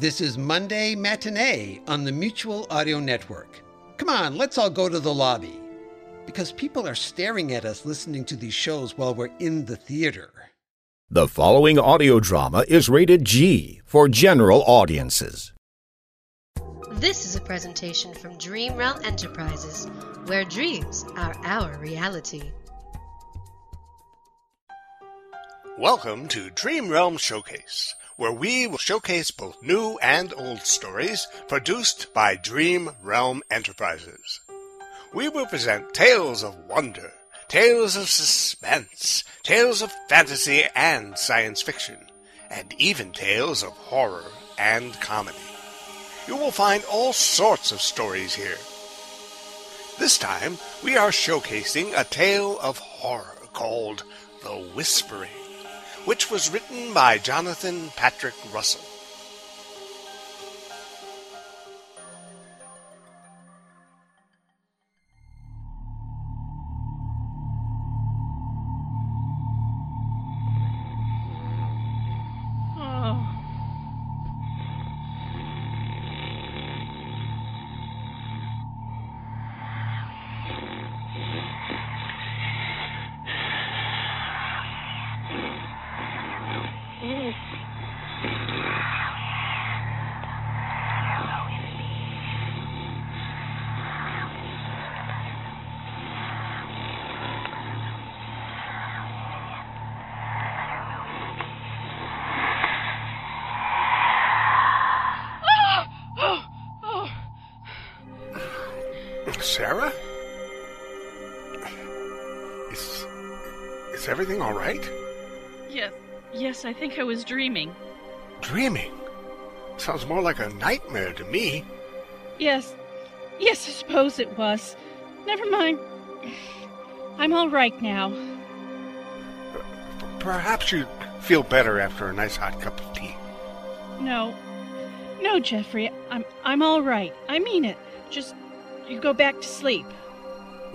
This is Monday Matinee on the Mutual Audio Network. Come on, let's all go to the lobby. Because people are staring at us listening to these shows while we're in the theater. The following audio drama is rated G for general audiences. This is a presentation from Dream Realm Enterprises, where dreams are our reality. Welcome to Dream Realm Showcase, where we will showcase both new and old stories produced by Dream Realm Enterprises. We will present tales of wonder, tales of suspense, tales of fantasy and science fiction, and even tales of horror and comedy. You will find all sorts of stories here. This time, we are showcasing a tale of horror called The Whispering which was written by Jonathan Patrick Russell. Sarah? Is is everything all right? Yes, yes, I think I was dreaming. Dreaming? Sounds more like a nightmare to me. Yes, yes, I suppose it was. Never mind. I'm all right now. Perhaps you'd feel better after a nice hot cup of tea. No, no, Jeffrey, I'm I'm all right. I mean it. Just you go back to sleep.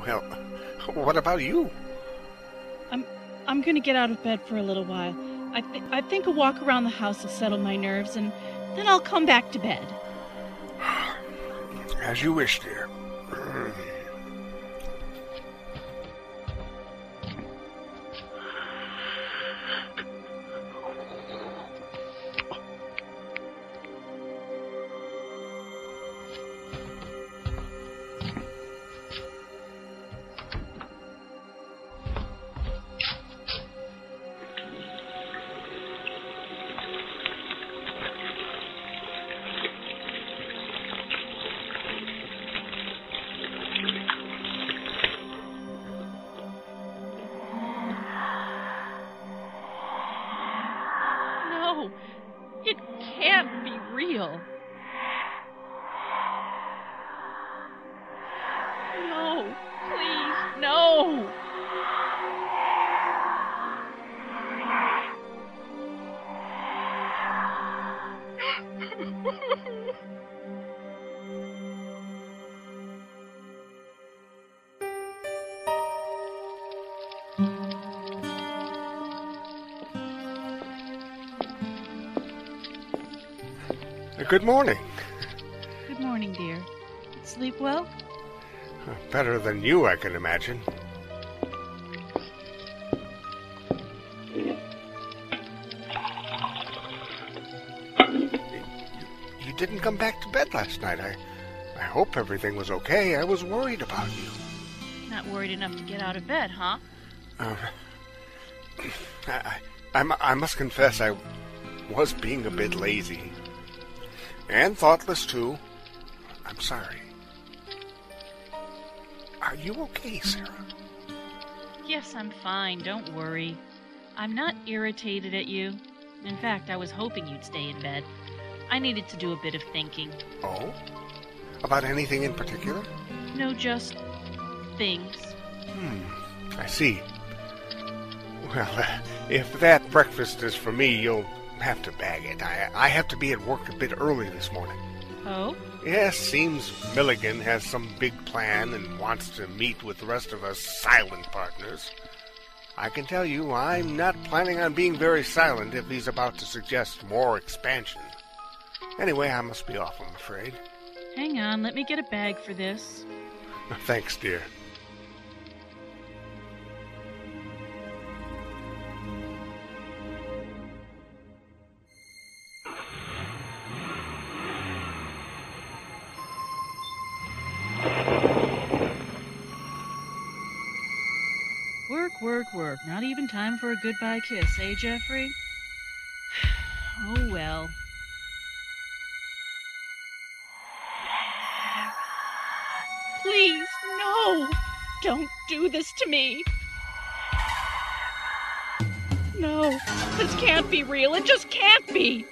Well, what about you? I'm I'm gonna get out of bed for a little while. I th- I think a walk around the house will settle my nerves, and then I'll come back to bed. As you wish, dear. Good morning. Good morning, dear. Sleep well? Better than you, I can imagine. You, you didn't come back to bed last night. I, I hope everything was okay. I was worried about you. Not worried enough to get out of bed, huh? Uh, I, I, I must confess, I was being a bit lazy. And thoughtless, too. I'm sorry. Are you okay, Sarah? Yes, I'm fine. Don't worry. I'm not irritated at you. In fact, I was hoping you'd stay in bed. I needed to do a bit of thinking. Oh? About anything in particular? No, just things. Hmm, I see. Well, if that breakfast is for me, you'll have to bag it. I, I have to be at work a bit early this morning. Oh? Yes, seems Milligan has some big plan and wants to meet with the rest of us silent partners. I can tell you, I'm not planning on being very silent if he's about to suggest more expansion. Anyway, I must be off, I'm afraid. Hang on, let me get a bag for this. Thanks, dear. Work, work, work. Not even time for a goodbye kiss, eh, Jeffrey? Oh well. Please, no! Don't do this to me! No, this can't be real. It just can't be!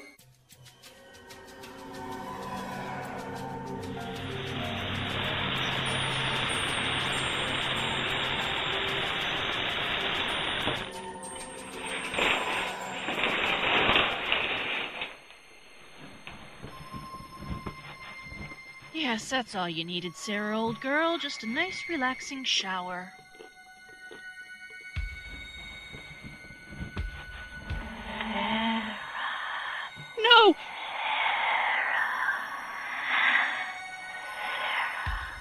Yes, that's all you needed, Sarah, old girl. Just a nice, relaxing shower. No!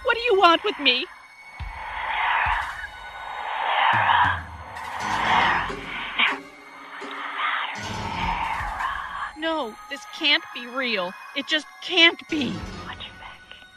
What do you want with me? No, this can't be real. It just can't be.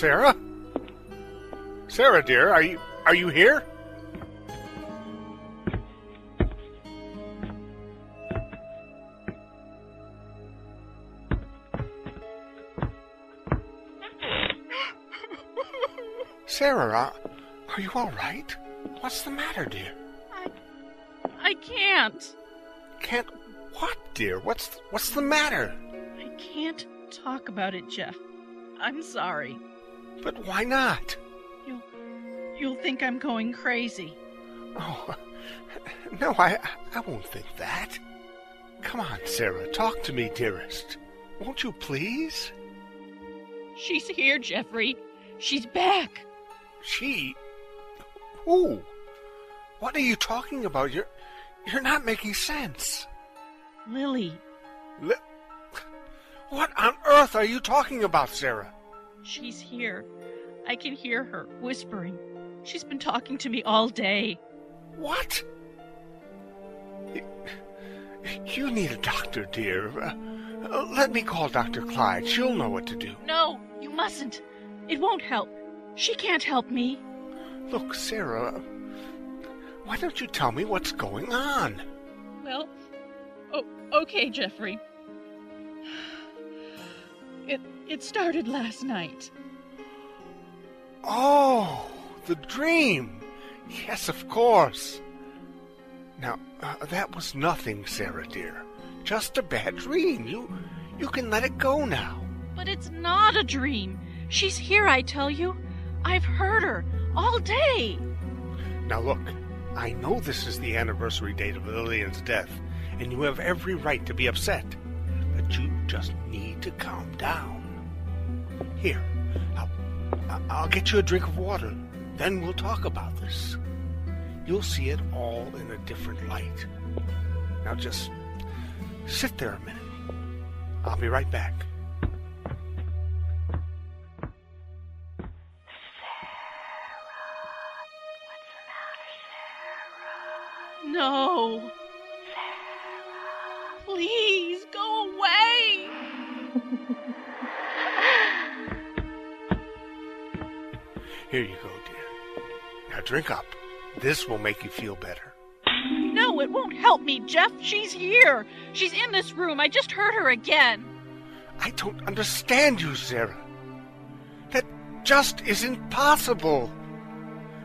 Sarah? Sarah, dear, are you are you here? Sarah, uh, are you all right? What's the matter, dear? I can't. Can't what, dear? What's what's the matter? I can't talk about it, Jeff. I'm sorry. But why not? You'll you'll think I'm going crazy. Oh, no, I I won't think that. Come on, Sarah, talk to me, dearest. Won't you please? She's here, Jeffrey. She's back. She? Who? What are you talking about? You're you're not making sense. Lily. Li- what on earth are you talking about, Sarah? She's here. I can hear her whispering. She's been talking to me all day. What? You, need a doctor, dear. Uh, let me call Dr. Clyde. She'll know what to do. No, you mustn't. It won't help. She can't help me. Look, Sarah, why don't you tell me what's going on? Well, oh, okay, Jeffrey. It it started last night. Oh, the dream. Yes, of course. Now, uh, that was nothing, Sarah dear. Just a bad dream. You you can let it go now. But it's not a dream. She's here, I tell you. I've heard her all day. Now look, I know this is the anniversary date of Lillian's death, and you have every right to be upset. But you just need to calm down. Here, I'll, I'll get you a drink of water. Then we'll talk about this. You'll see it all in a different light. Now just sit there a minute. I'll be right back. Sara. What's the matter? Sarah. No. Here you go, dear. Now drink up. This will make you feel better. No, it won't help me, Jeff. She's here. She's in this room. I just heard her again. I don't understand you, Sarah. That just isn't possible.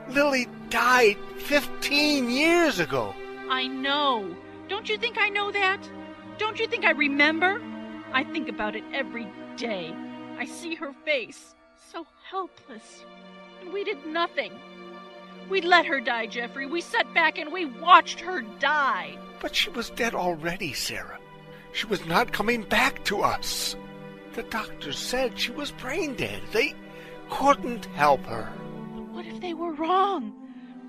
Lily died 15 years ago. I know. Don't you think I know that? Don't you think I remember? I think about it every day. I see her face, so helpless. And we did nothing. We let her die, Jeffrey. We sat back and we watched her die. But she was dead already, Sarah. She was not coming back to us. The doctors said she was brain dead. They couldn't help her. What if they were wrong?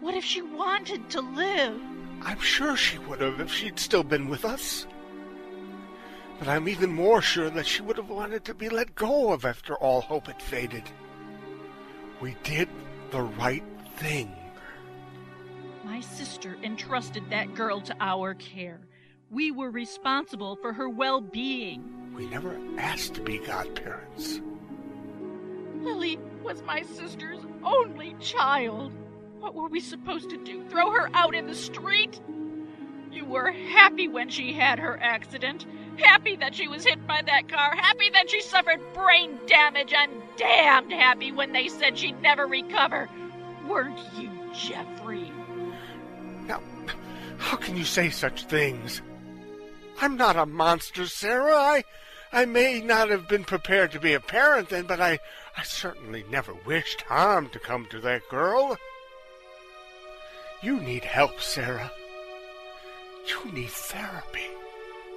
What if she wanted to live? I'm sure she would have if she'd still been with us. But I'm even more sure that she would have wanted to be let go of after all hope had faded. We did the right thing. My sister entrusted that girl to our care. We were responsible for her well being. We never asked to be godparents. Lily was my sister's only child. What were we supposed to do? Throw her out in the street? You were happy when she had her accident. Happy that she was hit by that car. Happy that she suffered brain damage. And damned happy when they said she'd never recover. Weren't you, Jeffrey? Now, how can you say such things? I'm not a monster, Sarah. I, I may not have been prepared to be a parent then, but I, I certainly never wished harm to come to that girl. You need help, Sarah. You need therapy.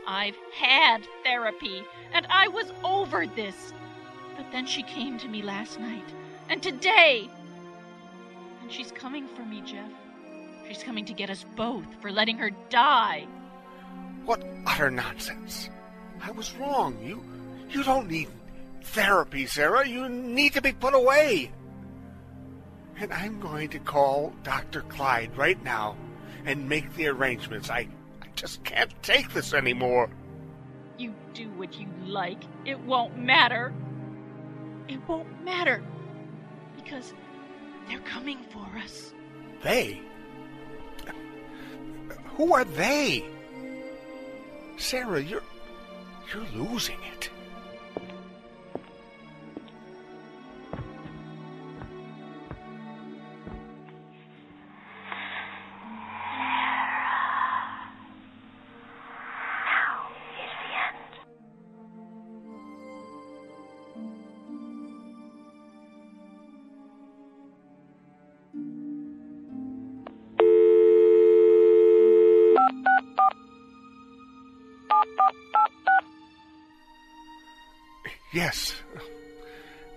I've had therapy, and I was over this. But then she came to me last night, and today. And she's coming for me, Jeff. She's coming to get us both for letting her die. What utter nonsense. I was wrong. You you don't need therapy, Sarah. You need to be put away. And I'm going to call Dr. Clyde right now and make the arrangements. I, I just can't take this anymore. You do what you like. It won't matter. It won't matter. Because they're coming for us. They? Who are they? Sarah, you're you're losing it. Yes.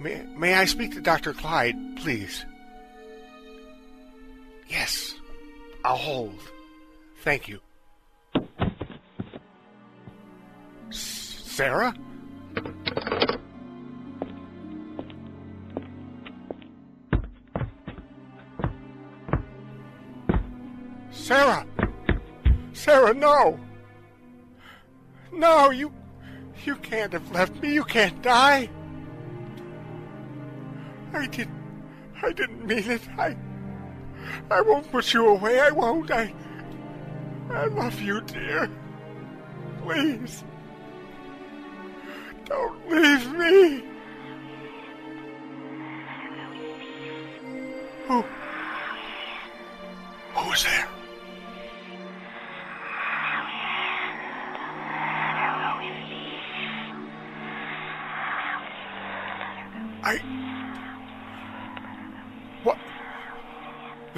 May, may I speak to Dr. Clyde, please? Yes. I'll hold. Thank you. Sarah? Sarah! Sarah, no! No, you. You can't have left me. You can't die. I didn't. I didn't mean it. I. I won't put you away. I won't. I. I love you, dear. Please. Don't leave me. Who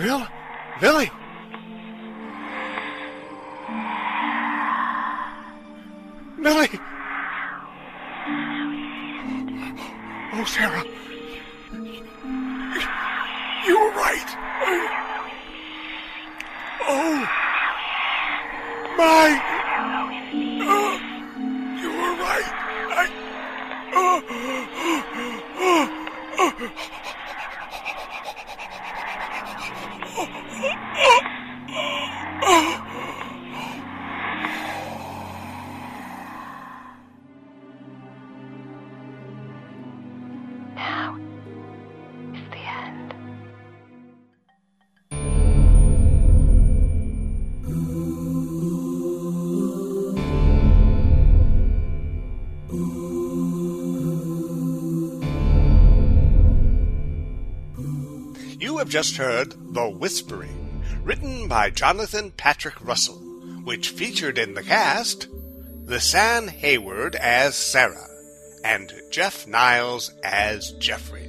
Lil? Lily? Lily! Oh, Sarah. You were right. Oh, my. Oh, you were right. I. Oh, oh, oh. oh. You have just heard The Whispering, written by Jonathan Patrick Russell, which featured in the cast Lisanne Hayward as Sarah and Jeff Niles as Jeffrey.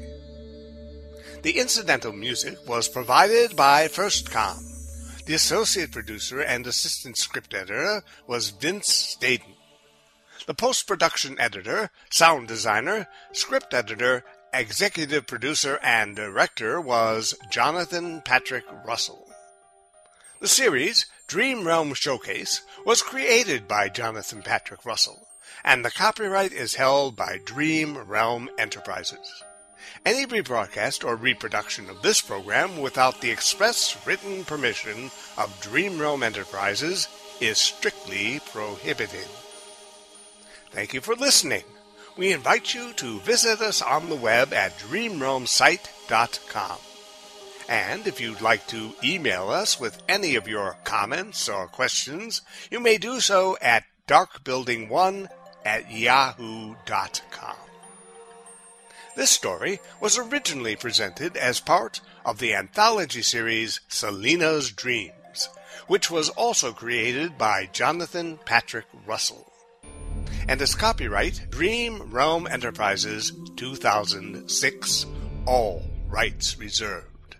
The incidental music was provided by FirstCom. The associate producer and assistant script editor was Vince Staden. The post production editor, sound designer, script editor, executive producer, and director was Jonathan Patrick Russell. The series, Dream Realm Showcase, was created by Jonathan Patrick Russell, and the copyright is held by Dream Realm Enterprises. Any rebroadcast or reproduction of this program without the express written permission of Dream Realm Enterprises is strictly prohibited. Thank you for listening. We invite you to visit us on the web at dreamrealmsite.com. And if you'd like to email us with any of your comments or questions, you may do so at darkbuilding1 at yahoo.com. This story was originally presented as part of the anthology series Selena's Dreams, which was also created by Jonathan Patrick Russell and is copyright Dream Realm Enterprises 2006, all rights reserved.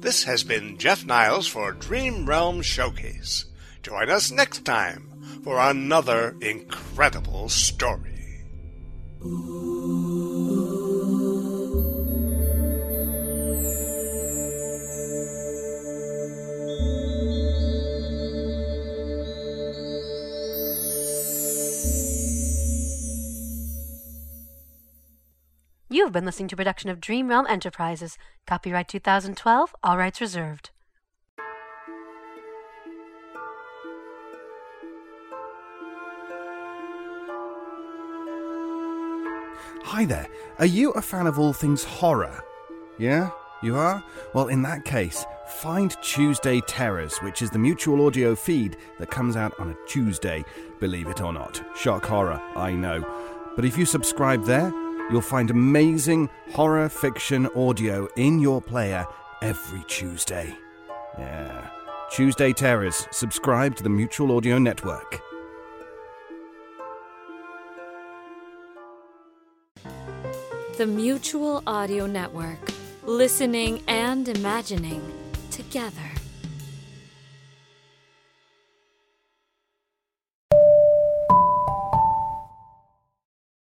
This has been Jeff Niles for Dream Realm Showcase. Join us next time for another incredible story. You have been listening to a production of Dream Realm Enterprises. Copyright 2012, all rights reserved. Hi there. Are you a fan of all things horror? Yeah? You are? Well, in that case, find Tuesday Terrors, which is the mutual audio feed that comes out on a Tuesday, believe it or not. Shock horror, I know. But if you subscribe there, you'll find amazing horror fiction audio in your player every Tuesday. Yeah. Tuesday Terrors. Subscribe to the Mutual Audio Network. The Mutual Audio Network. Listening and imagining together.